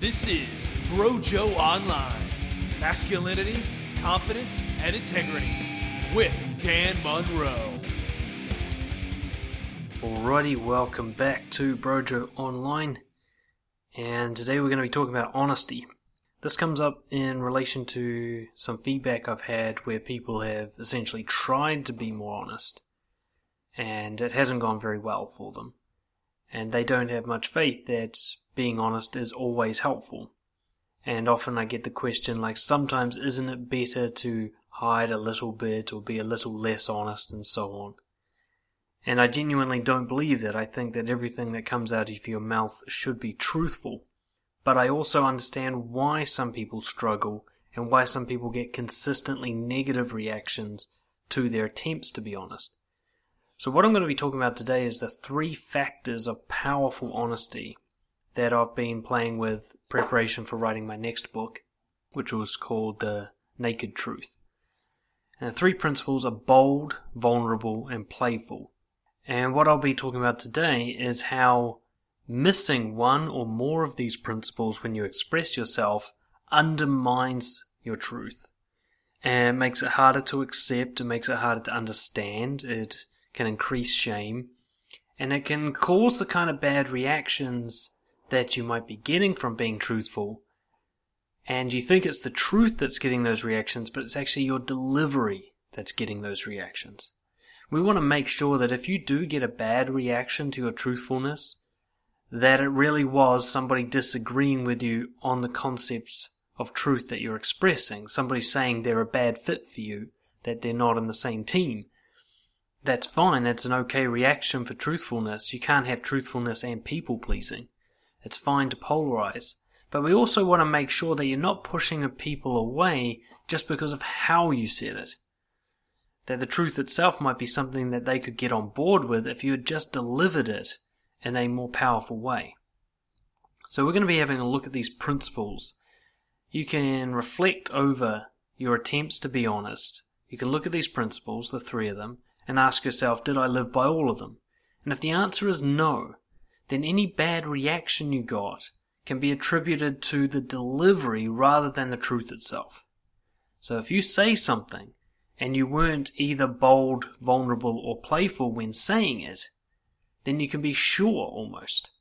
This is Brojo Online Masculinity, Confidence, and Integrity with Dan Munro. Alrighty, welcome back to Brojo Online. And today we're going to be talking about honesty. This comes up in relation to some feedback I've had where people have essentially tried to be more honest and it hasn't gone very well for them. And they don't have much faith that being honest is always helpful. And often I get the question like, sometimes isn't it better to hide a little bit or be a little less honest and so on? And I genuinely don't believe that. I think that everything that comes out of your mouth should be truthful. But I also understand why some people struggle and why some people get consistently negative reactions to their attempts to be honest. So what I'm going to be talking about today is the three factors of powerful honesty that I've been playing with preparation for writing my next book, which was called The Naked Truth. And the three principles are bold, vulnerable, and playful. And what I'll be talking about today is how missing one or more of these principles when you express yourself undermines your truth and makes it harder to accept, it makes it harder to understand, it can increase shame, and it can cause the kind of bad reactions that you might be getting from being truthful. And you think it's the truth that's getting those reactions, but it's actually your delivery that's getting those reactions. We want to make sure that if you do get a bad reaction to your truthfulness, that it really was somebody disagreeing with you on the concepts of truth that you're expressing. Somebody saying they're a bad fit for you, that they're not in the same team. That's fine, that's an okay reaction for truthfulness. You can't have truthfulness and people pleasing. It's fine to polarize. But we also want to make sure that you're not pushing people away just because of how you said it. That the truth itself might be something that they could get on board with if you had just delivered it in a more powerful way. So we're going to be having a look at these principles. You can reflect over your attempts to be honest. You can look at these principles, the three of them, and ask yourself, did I live by all of them? And if the answer is no, then any bad reaction you got can be attributed to the delivery rather than the truth itself. So if you say something and you weren't either bold, vulnerable, or playful when saying it, then you can be sure almost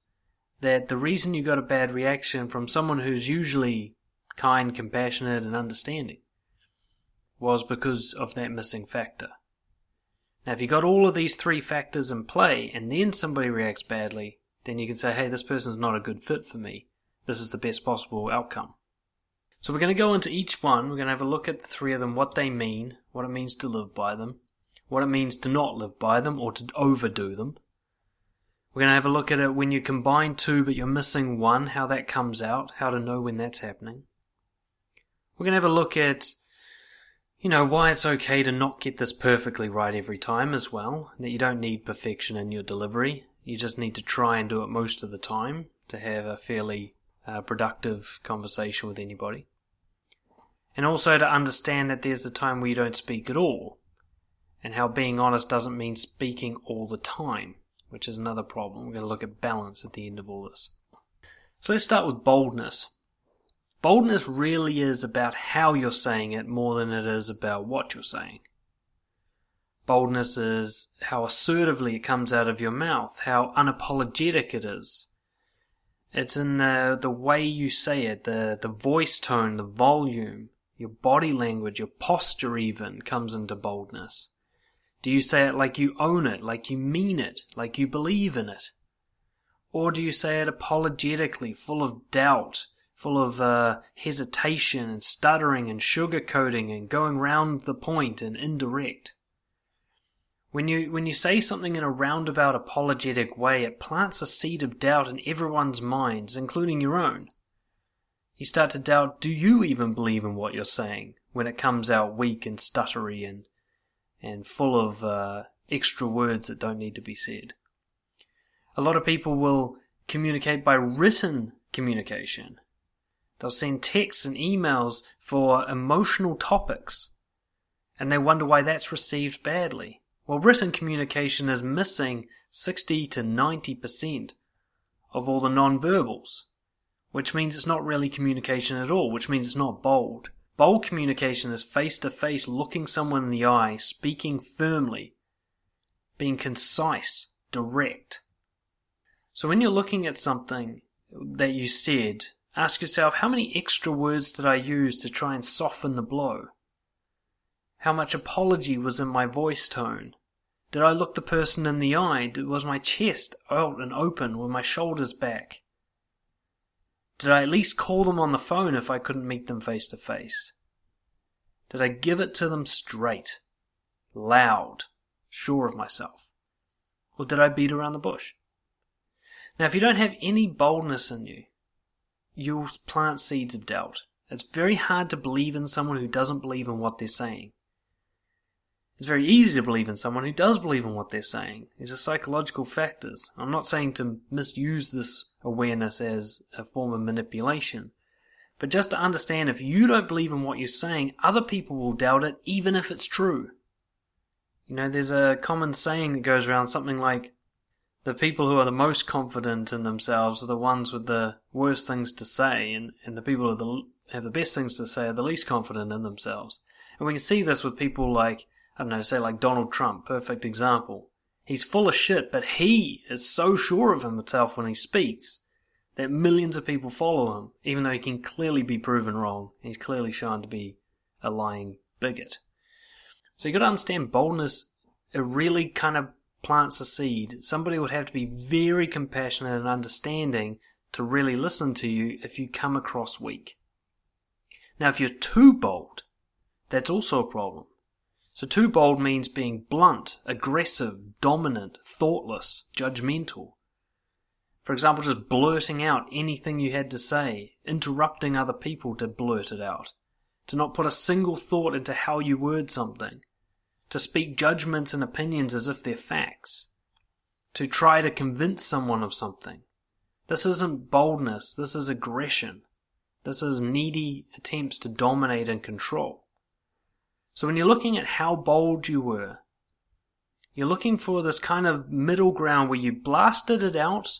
that the reason you got a bad reaction from someone who's usually kind, compassionate, and understanding was because of that missing factor. Now, if you got all of these three factors in play and then somebody reacts badly, then you can say, hey, this person's not a good fit for me. This is the best possible outcome. So we're going to go into each one. We're going to have a look at the three of them, what they mean, what it means to live by them, what it means to not live by them or to overdo them, we're going to have a look at it when you combine two but you're missing one, how that comes out, how to know when that's happening. We're going to have a look at, you know, why it's okay to not get this perfectly right every time as well, that you don't need perfection in your delivery. You just need to try and do it most of the time to have a fairly uh, productive conversation with anybody. And also to understand that there's the time where you don't speak at all, and how being honest doesn't mean speaking all the time which is another problem. We're going to look at balance at the end of all this. So let's start with boldness. Boldness really is about how you're saying it more than it is about what you're saying. Boldness is how assertively it comes out of your mouth, how unapologetic it is. It's in the, the way you say it, the, the voice tone, the volume, your body language, your posture even comes into boldness. Do you say it like you own it, like you mean it, like you believe in it? Or do you say it apologetically, full of doubt, full of uh, hesitation and stuttering and sugarcoating and going round the point and indirect? When you, when you say something in a roundabout apologetic way, it plants a seed of doubt in everyone's minds, including your own. You start to doubt, do you even believe in what you're saying when it comes out weak and stuttery and and full of uh, extra words that don't need to be said. A lot of people will communicate by written communication. They'll send texts and emails for emotional topics, and they wonder why that's received badly. Well, written communication is missing 60 to 90% of all the non-verbals. which means it's not really communication at all, which means it's not bold. Bold communication is face to face, looking someone in the eye, speaking firmly, being concise, direct. So when you're looking at something that you said, ask yourself how many extra words did I use to try and soften the blow? How much apology was in my voice tone? Did I look the person in the eye? Was my chest out and open? Were my shoulders back? Did I at least call them on the phone if I couldn't meet them face to face? Did I give it to them straight, loud, sure of myself? Or did I beat around the bush? Now, if you don't have any boldness in you, you'll plant seeds of doubt. It's very hard to believe in someone who doesn't believe in what they're saying. It's very easy to believe in someone who does believe in what they're saying. These are psychological factors. I'm not saying to misuse this awareness as a form of manipulation, but just to understand if you don't believe in what you're saying, other people will doubt it even if it's true. You know, there's a common saying that goes around something like, the people who are the most confident in themselves are the ones with the worst things to say, and, and the people who have the best things to say are the least confident in themselves. And we can see this with people like I don't know, say like Donald Trump, perfect example. He's full of shit, but he is so sure of himself when he speaks that millions of people follow him, even though he can clearly be proven wrong. He's clearly shown to be a lying bigot. So you've got to understand boldness. It really kind of plants a seed. Somebody would have to be very compassionate and understanding to really listen to you if you come across weak. Now, if you're too bold, that's also a problem. So too bold means being blunt, aggressive, dominant, thoughtless, judgmental. For example, just blurting out anything you had to say, interrupting other people to blurt it out, to not put a single thought into how you word something, to speak judgments and opinions as if they're facts, to try to convince someone of something. This isn't boldness, this is aggression. This is needy attempts to dominate and control. So when you're looking at how bold you were, you're looking for this kind of middle ground where you blasted it out,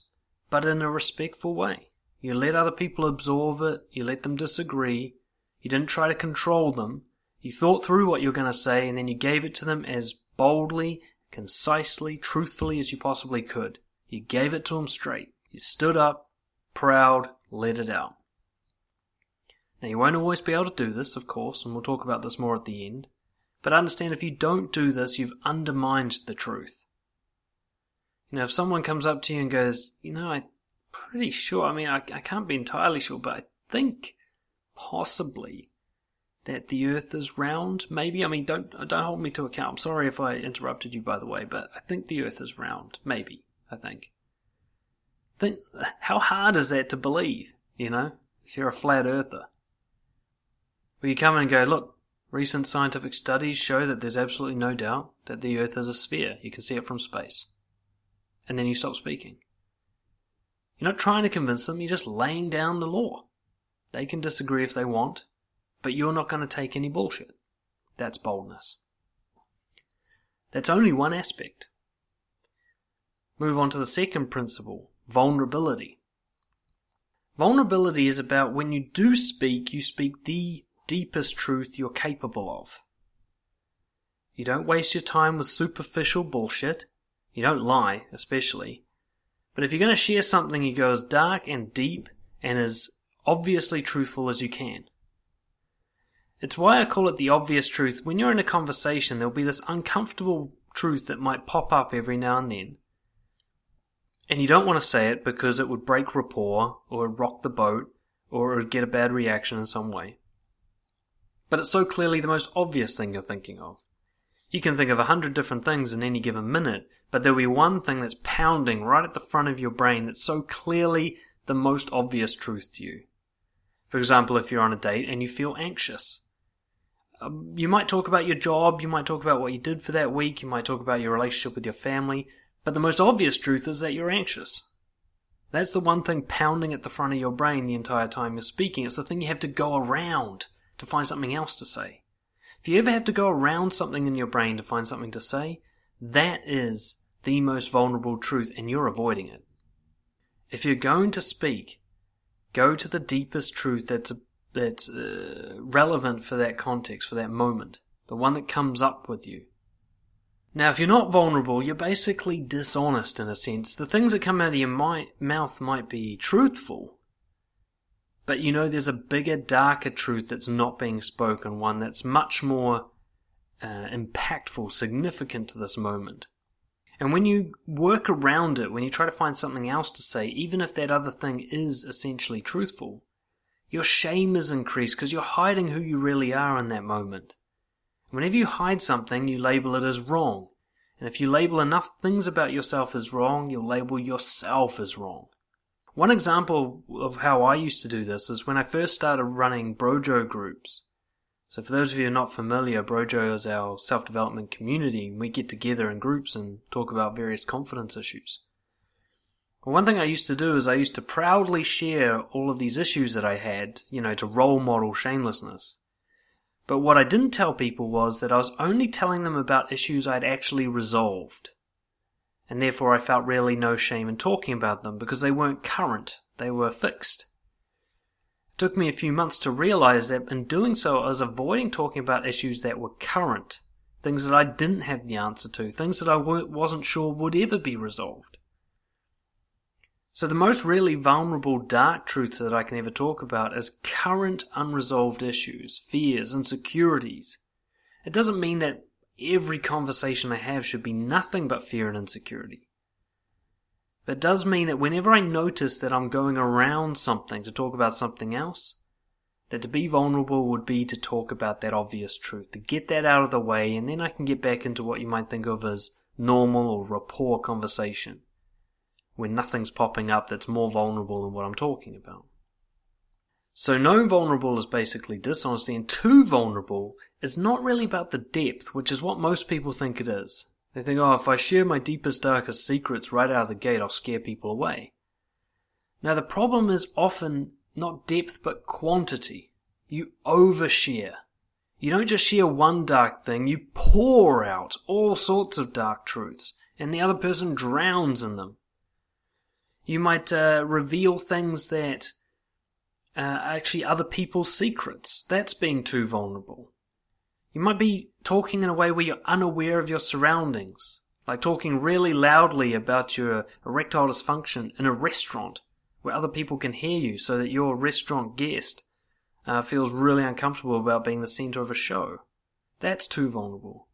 but in a respectful way. You let other people absorb it, you let them disagree, you didn't try to control them, you thought through what you were going to say, and then you gave it to them as boldly, concisely, truthfully as you possibly could. You gave it to them straight. You stood up, proud, let it out. Now, you won't always be able to do this, of course, and we'll talk about this more at the end. But understand if you don't do this, you've undermined the truth. You know, if someone comes up to you and goes, you know, I'm pretty sure, I mean, I, I can't be entirely sure, but I think possibly that the earth is round, maybe. I mean, don't, don't hold me to account. I'm sorry if I interrupted you, by the way, but I think the earth is round. Maybe, I think. Think, how hard is that to believe, you know, if you're a flat earther? Where you come in and go, look, recent scientific studies show that there's absolutely no doubt that the Earth is a sphere. You can see it from space. And then you stop speaking. You're not trying to convince them, you're just laying down the law. They can disagree if they want, but you're not going to take any bullshit. That's boldness. That's only one aspect. Move on to the second principle vulnerability. Vulnerability is about when you do speak, you speak the deepest truth you're capable of. You don't waste your time with superficial bullshit. You don't lie, especially. But if you're going to share something, you go as dark and deep and as obviously truthful as you can. It's why I call it the obvious truth. When you're in a conversation, there'll be this uncomfortable truth that might pop up every now and then. And you don't want to say it because it would break rapport, or rock the boat, or it would get a bad reaction in some way but it's so clearly the most obvious thing you're thinking of. You can think of a hundred different things in any given minute, but there'll be one thing that's pounding right at the front of your brain that's so clearly the most obvious truth to you. For example, if you're on a date and you feel anxious. Um, you might talk about your job, you might talk about what you did for that week, you might talk about your relationship with your family, but the most obvious truth is that you're anxious. That's the one thing pounding at the front of your brain the entire time you're speaking. It's the thing you have to go around to find something else to say. If you ever have to go around something in your brain to find something to say, that is the most vulnerable truth and you're avoiding it. If you're going to speak, Go to the deepest truth that's that's uh, relevant for that context, for that moment, the one that comes up with you. Now, if you're not vulnerable, you're basically dishonest in a sense. The things that come out of your mouth might be truthful, but you know there's a bigger, darker truth that's not being spoken, one that's much more uh, impactful, significant to this moment. And when you work around it, when you try to find something else to say, even if that other thing is essentially truthful, your shame is increased because you're hiding who you really are in that moment. Whenever you hide something, you label it as wrong. And if you label enough things about yourself as wrong, you'll label yourself as wrong. One example of how I used to do this is when I first started running Brojo groups. So for those of you who are not familiar, Brojo is our self-development community. We get together in groups and talk about various confidence issues. Well, one thing I used to do is I used to proudly share all of these issues that I had, you know, to role model shamelessness. But what I didn't tell people was that I was only telling them about issues I'd actually resolved. And therefore I felt really no shame in talking about them because they weren't current, they were fixed It took me a few months to realize that in doing so, I was avoiding talking about issues that were current, things that I didn't have the answer to, things that I wasn't sure would ever be resolved. So the most really vulnerable dark truths that I can ever talk about is current unresolved issues, fears, insecurities. It doesn't mean that every conversation I have should be nothing but fear and insecurity. But it does mean that whenever I notice that I'm going around something to talk about something else, that to be vulnerable would be to talk about that obvious truth, to get that out of the way, and then I can get back into what you might think of as normal or rapport conversation, when nothing's popping up that's more vulnerable than what I'm talking about. So no vulnerable is basically dishonesty, and too vulnerable is not really about the depth, which is what most people think it is. They think, oh, if I share my deepest, darkest secrets right out of the gate, I'll scare people away. Now, the problem is often not depth, but quantity. You overshare. You don't just share one dark thing, you pour out all sorts of dark truths, and the other person drowns in them. You might uh, reveal things that uh, are actually other people's secrets. That's being too vulnerable. You might be talking in a way where you're unaware of your surroundings, like talking really loudly about your erectile dysfunction in a restaurant where other people can hear you so that your restaurant guest uh, feels really uncomfortable about being the center of a show. That's too vulnerable.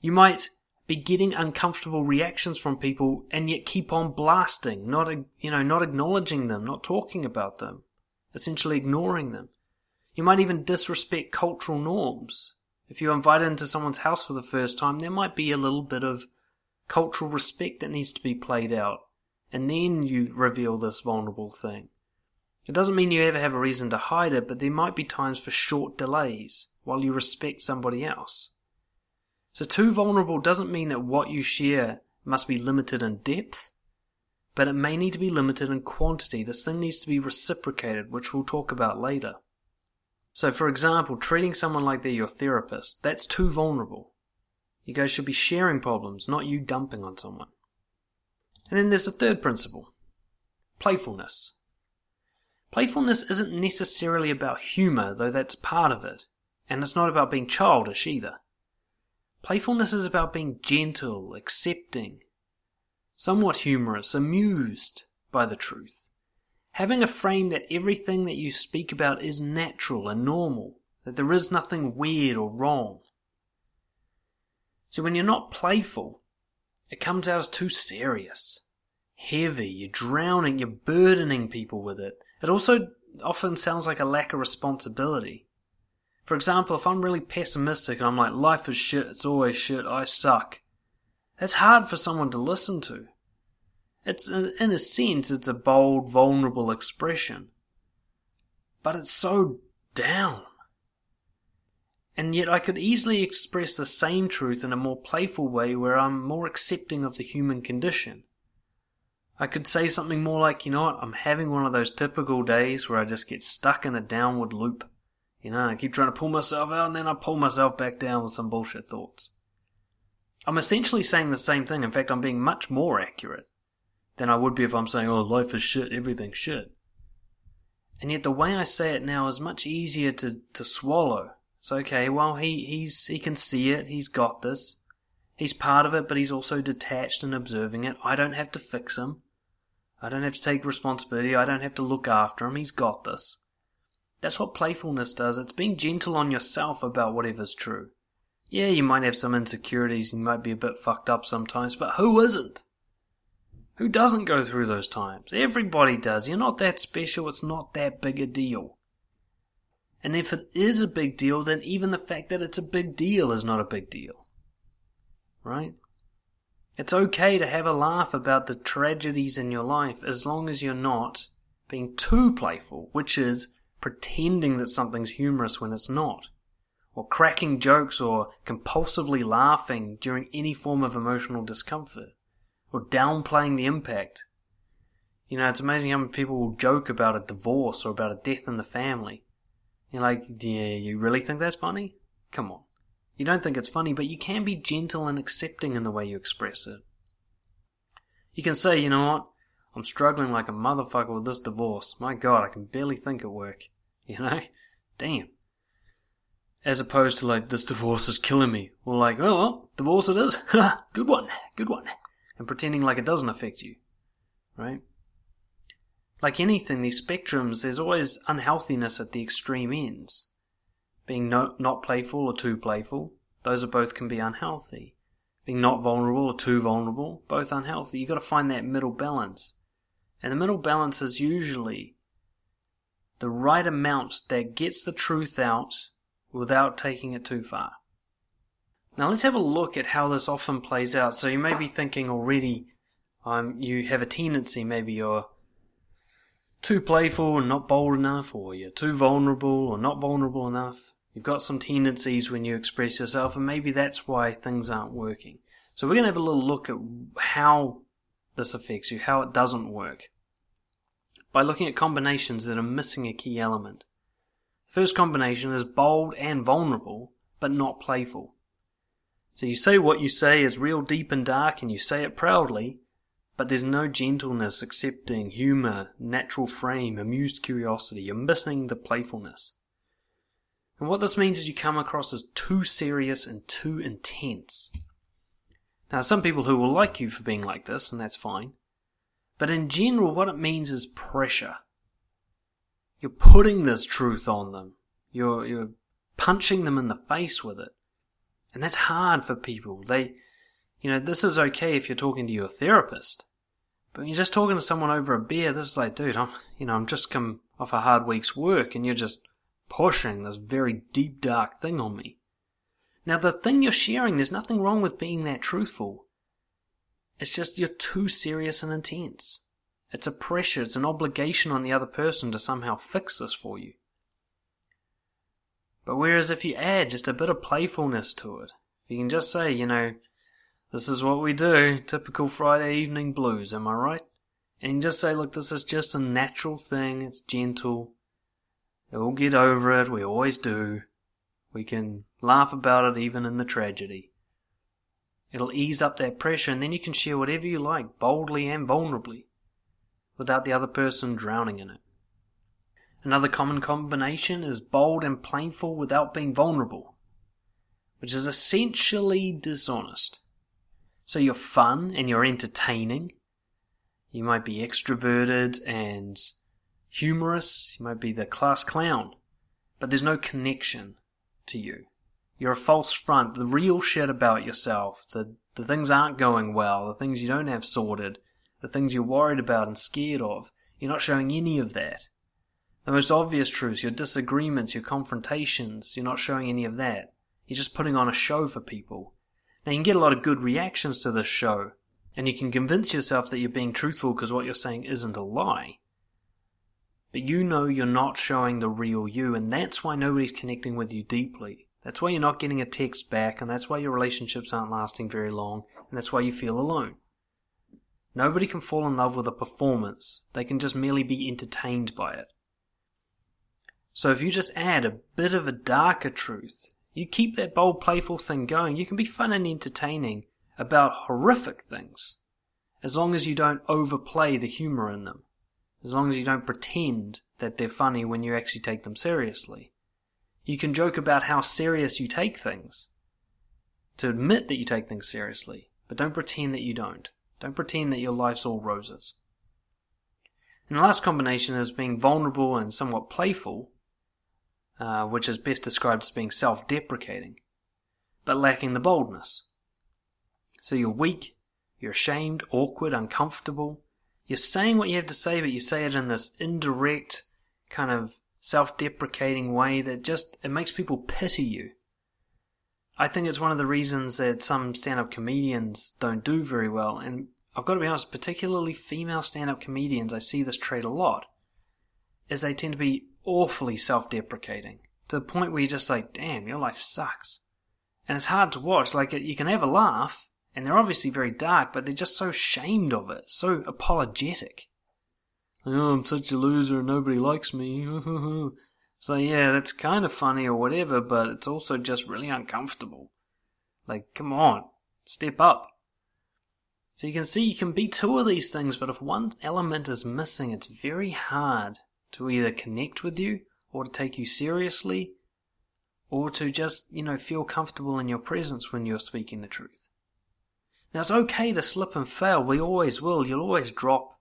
You might be getting uncomfortable reactions from people and yet keep on blasting, not, you know, not acknowledging them, not talking about them, essentially ignoring them. You might even disrespect cultural norms if you're invited into someone's house for the first time, there might be a little bit of cultural respect that needs to be played out. And then you reveal this vulnerable thing. It doesn't mean you ever have a reason to hide it, but there might be times for short delays while you respect somebody else. So too vulnerable doesn't mean that what you share must be limited in depth, but it may need to be limited in quantity. This thing needs to be reciprocated, which we'll talk about later. So, for example, treating someone like they're your therapist, that's too vulnerable. You guys should be sharing problems, not you dumping on someone. And then there's a third principle playfulness. Playfulness isn't necessarily about humour, though that's part of it, and it's not about being childish either. Playfulness is about being gentle, accepting, somewhat humorous, amused by the truth. Having a frame that everything that you speak about is natural and normal, that there is nothing weird or wrong. So when you're not playful, it comes out as too serious, heavy, you're drowning, you're burdening people with it. It also often sounds like a lack of responsibility. For example, if I'm really pessimistic and I'm like, life is shit, it's always shit, I suck, that's hard for someone to listen to. It's, in a sense, it's a bold, vulnerable expression. But it's so down. And yet I could easily express the same truth in a more playful way where I'm more accepting of the human condition. I could say something more like, you know what, I'm having one of those typical days where I just get stuck in a downward loop. You know, I keep trying to pull myself out and then I pull myself back down with some bullshit thoughts. I'm essentially saying the same thing. In fact, I'm being much more accurate than I would be if I'm saying, oh, life is shit, everything's shit. And yet the way I say it now is much easier to, to swallow. It's okay, well he, he's he can see it, he's got this. He's part of it, but he's also detached and observing it. I don't have to fix him. I don't have to take responsibility. I don't have to look after him. He's got this. That's what playfulness does. It's being gentle on yourself about whatever's true. Yeah, you might have some insecurities you might be a bit fucked up sometimes, but who isn't? Who doesn't go through those times? Everybody does. You're not that special. It's not that big a deal. And if it is a big deal, then even the fact that it's a big deal is not a big deal. Right? It's okay to have a laugh about the tragedies in your life as long as you're not being too playful, which is pretending that something's humorous when it's not, or cracking jokes or compulsively laughing during any form of emotional discomfort, or downplaying the impact. You know, it's amazing how many people will joke about a divorce or about a death in the family. You're like, yeah, you really think that's funny? Come on. You don't think it's funny, but you can be gentle and accepting in the way you express it. You can say, you know what? I'm struggling like a motherfucker with this divorce. My god, I can barely think at work. You know? Damn. As opposed to like, this divorce is killing me. Or like, oh well, divorce it is. good one, good one. And pretending like it doesn't affect you. Right? Like anything, these spectrums, there's always unhealthiness at the extreme ends being no, not playful or too playful, those are both can be unhealthy. Being not vulnerable or too vulnerable, both unhealthy. You've got to find that middle balance. And the middle balance is usually the right amount that gets the truth out without taking it too far. Now let's have a look at how this often plays out. So you may be thinking already, um, you have a tendency, maybe you're too playful and not bold enough, or you're too vulnerable or not vulnerable enough. You've got some tendencies when you express yourself, and maybe that's why things aren't working. So we're going to have a little look at how this affects you, how it doesn't work, by looking at combinations that are missing a key element. The first combination is bold and vulnerable, but not playful. So you say what you say is real deep and dark, and you say it proudly, but there's no gentleness, accepting, humour, natural frame, amused curiosity. You're missing the playfulness. And what this means is you come across as too serious and too intense. Now, some people who will like you for being like this, and that's fine. But in general, what it means is pressure. You're putting this truth on them. You're, you're punching them in the face with it. And that's hard for people. They, you know, this is okay if you're talking to your therapist. But when you're just talking to someone over a beer, this is like, dude, I'm, you know, I'm just come off a hard week's work and you're just pushing this very deep, dark thing on me. Now, the thing you're sharing, there's nothing wrong with being that truthful. It's just you're too serious and intense. It's a pressure, it's an obligation on the other person to somehow fix this for you. But whereas if you add just a bit of playfulness to it, you can just say, you know, this is what we do. Typical Friday evening blues, am I right? And just say, look, this is just a natural thing. It's gentle. We'll get over it. We always do. We can laugh about it even in the tragedy. It'll ease up that pressure and then you can share whatever you like, boldly and vulnerably, without the other person drowning in it. Another common combination is bold and plainful without being vulnerable, which is essentially dishonest. So you're fun and you're entertaining. You might be extroverted and humorous. You might be the class clown. But there's no connection to you. You're a false front. The real shit about yourself. The, the things aren't going well. The things you don't have sorted. The things you're worried about and scared of. You're not showing any of that. The most obvious truths, your disagreements, your confrontations, you're not showing any of that. You're just putting on a show for people. Now, you can get a lot of good reactions to this show, and you can convince yourself that you're being truthful because what you're saying isn't a lie. But you know you're not showing the real you, and that's why nobody's connecting with you deeply. That's why you're not getting a text back, and that's why your relationships aren't lasting very long, and that's why you feel alone. Nobody can fall in love with a performance, they can just merely be entertained by it. So if you just add a bit of a darker truth, you keep that bold, playful thing going, you can be fun and entertaining about horrific things, as long as you don't overplay the humor in them. as long as you don't pretend that they're funny when you actually take them seriously. You can joke about how serious you take things, to admit that you take things seriously, but don't pretend that you don't. Don't pretend that your life's all roses. And the last combination is being vulnerable and somewhat playful, uh, which is best described as being self deprecating, but lacking the boldness. So you're weak, you're ashamed, awkward, uncomfortable. You're saying what you have to say, but you say it in this indirect, kind of self deprecating way that just it makes people pity you. I think it's one of the reasons that some stand up comedians don't do very well, and I've got to be honest, particularly female stand up comedians, I see this trait a lot, is they tend to be awfully self deprecating to the point where you're just like, damn, your life sucks. And it's hard to watch. Like, you can have a laugh, and they're obviously very dark, but they're just so ashamed of it, so apologetic. Oh, I'm such a loser, and nobody likes me. so yeah, that's kind of funny or whatever, but it's also just really uncomfortable. Like, come on, step up. So you can see you can be two of these things, but if one element is missing, it's very hard to either connect with you or to take you seriously or to just, you know, feel comfortable in your presence when you're speaking the truth. Now, it's okay to slip and fail. We always will. You'll always drop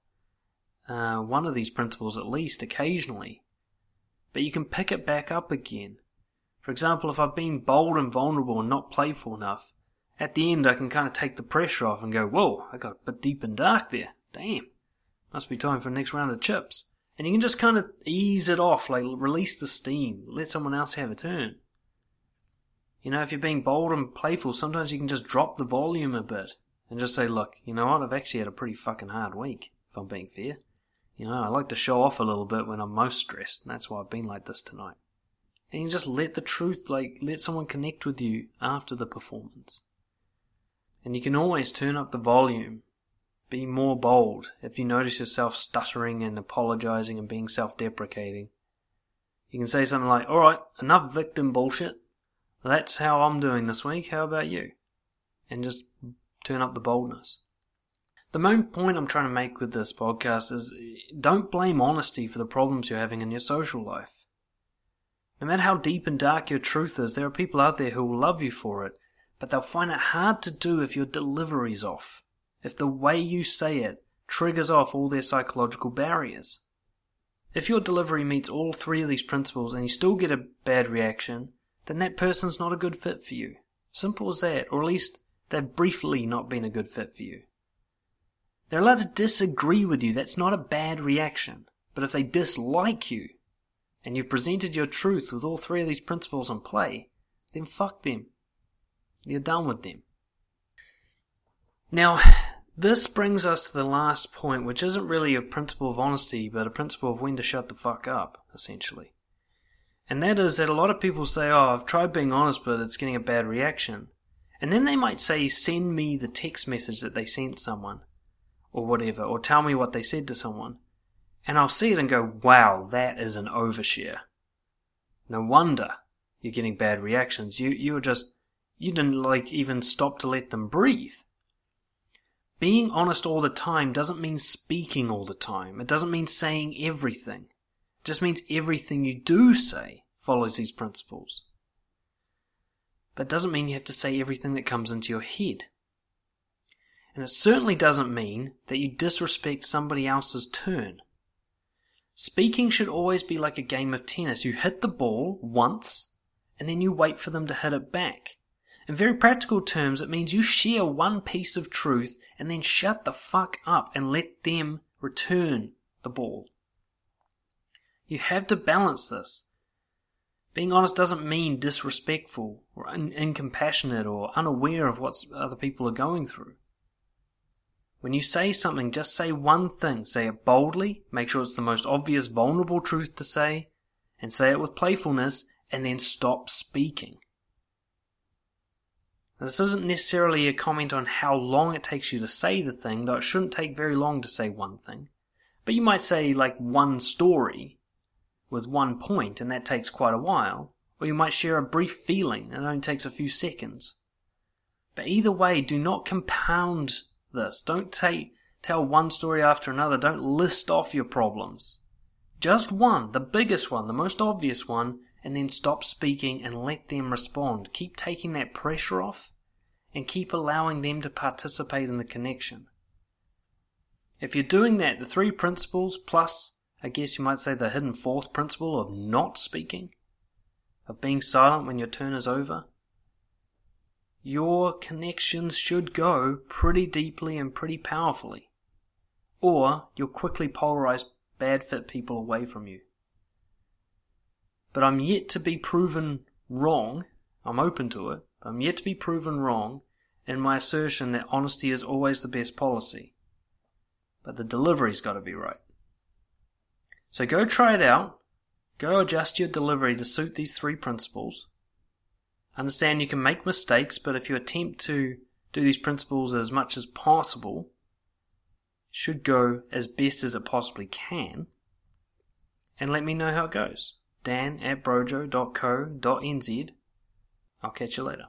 uh, one of these principles at least occasionally. But you can pick it back up again. For example, if I've been bold and vulnerable and not playful enough, at the end I can kind of take the pressure off and go, whoa, I got a bit deep and dark there. Damn. Must be time for the next round of chips. And you can just kind of ease it off, like release the steam, let someone else have a turn. You know, if you're being bold and playful, sometimes you can just drop the volume a bit and just say, look, you know what, I've actually had a pretty fucking hard week, if I'm being fair. You know, I like to show off a little bit when I'm most stressed, and that's why I've been like this tonight. And you just let the truth, like, let someone connect with you after the performance. And you can always turn up the volume, be more bold if you notice yourself stuttering and apologizing and being self deprecating. You can say something like, alright, enough victim bullshit. That's how I'm doing this week. How about you? And just turn up the boldness. The main point I'm trying to make with this podcast is don't blame honesty for the problems you're having in your social life. No matter how deep and dark your truth is, there are people out there who will love you for it, but they'll find it hard to do if your delivery's off, if the way you say it triggers off all their psychological barriers. If your delivery meets all three of these principles and you still get a bad reaction, then that person's not a good fit for you. Simple as that, or at least they've briefly not been a good fit for you. They're allowed to disagree with you, that's not a bad reaction. But if they dislike you, and you've presented your truth with all three of these principles in play, then fuck them. You're done with them. Now, this brings us to the last point, which isn't really a principle of honesty, but a principle of when to shut the fuck up, essentially. And that is that a lot of people say, oh, I've tried being honest, but it's getting a bad reaction. And then they might say, send me the text message that they sent someone, or whatever, or tell me what they said to someone. And I'll see it and go, wow, that is an overshare. No wonder you're getting bad reactions. You, you were just, you didn't like even stop to let them breathe. Being honest all the time doesn't mean speaking all the time. It doesn't mean saying everything It just means everything you do say follows these principles. But it doesn't mean you have to say everything that comes into your head. And it certainly doesn't mean that you disrespect somebody else's turn. Speaking should always be like a game of tennis. You hit the ball once, and then you wait for them to hit it back. In very practical terms, it means you share one piece of truth and then shut the fuck up and let them return the ball. You have to balance this. Being honest doesn't mean disrespectful or un- incompassionate or unaware of what other people are going through. When you say something, just say one thing. Say it boldly, make sure it's the most obvious, vulnerable truth to say, and say it with playfulness, and then stop speaking. This isn't necessarily a comment on how long it takes you to say the thing, though it shouldn't take very long to say one thing. But you might say, like, one story, with one point, and that takes quite a while, or you might share a brief feeling and it only takes a few seconds. But either way, do not compound this. Don't take tell one story after another. Don't list off your problems. Just one, the biggest one, the most obvious one, and then stop speaking and let them respond. Keep taking that pressure off and keep allowing them to participate in the connection. If you're doing that, the three principles plus, I guess you might say, the hidden fourth principle of not speaking, of being silent when your turn is over, your connections should go pretty deeply and pretty powerfully. Or you'll quickly polarize bad fit people away from you. But I'm yet to be proven wrong. I'm open to it. I'm yet to be proven wrong in my assertion that honesty is always the best policy. But the delivery's got to be right. So go try it out. Go adjust your delivery to suit these three principles. Understand you can make mistakes, but if you attempt to do these principles as much as possible, should go as best as it possibly can. And let me know how it goes. Dan at brojo.co.nz. I'll catch you later.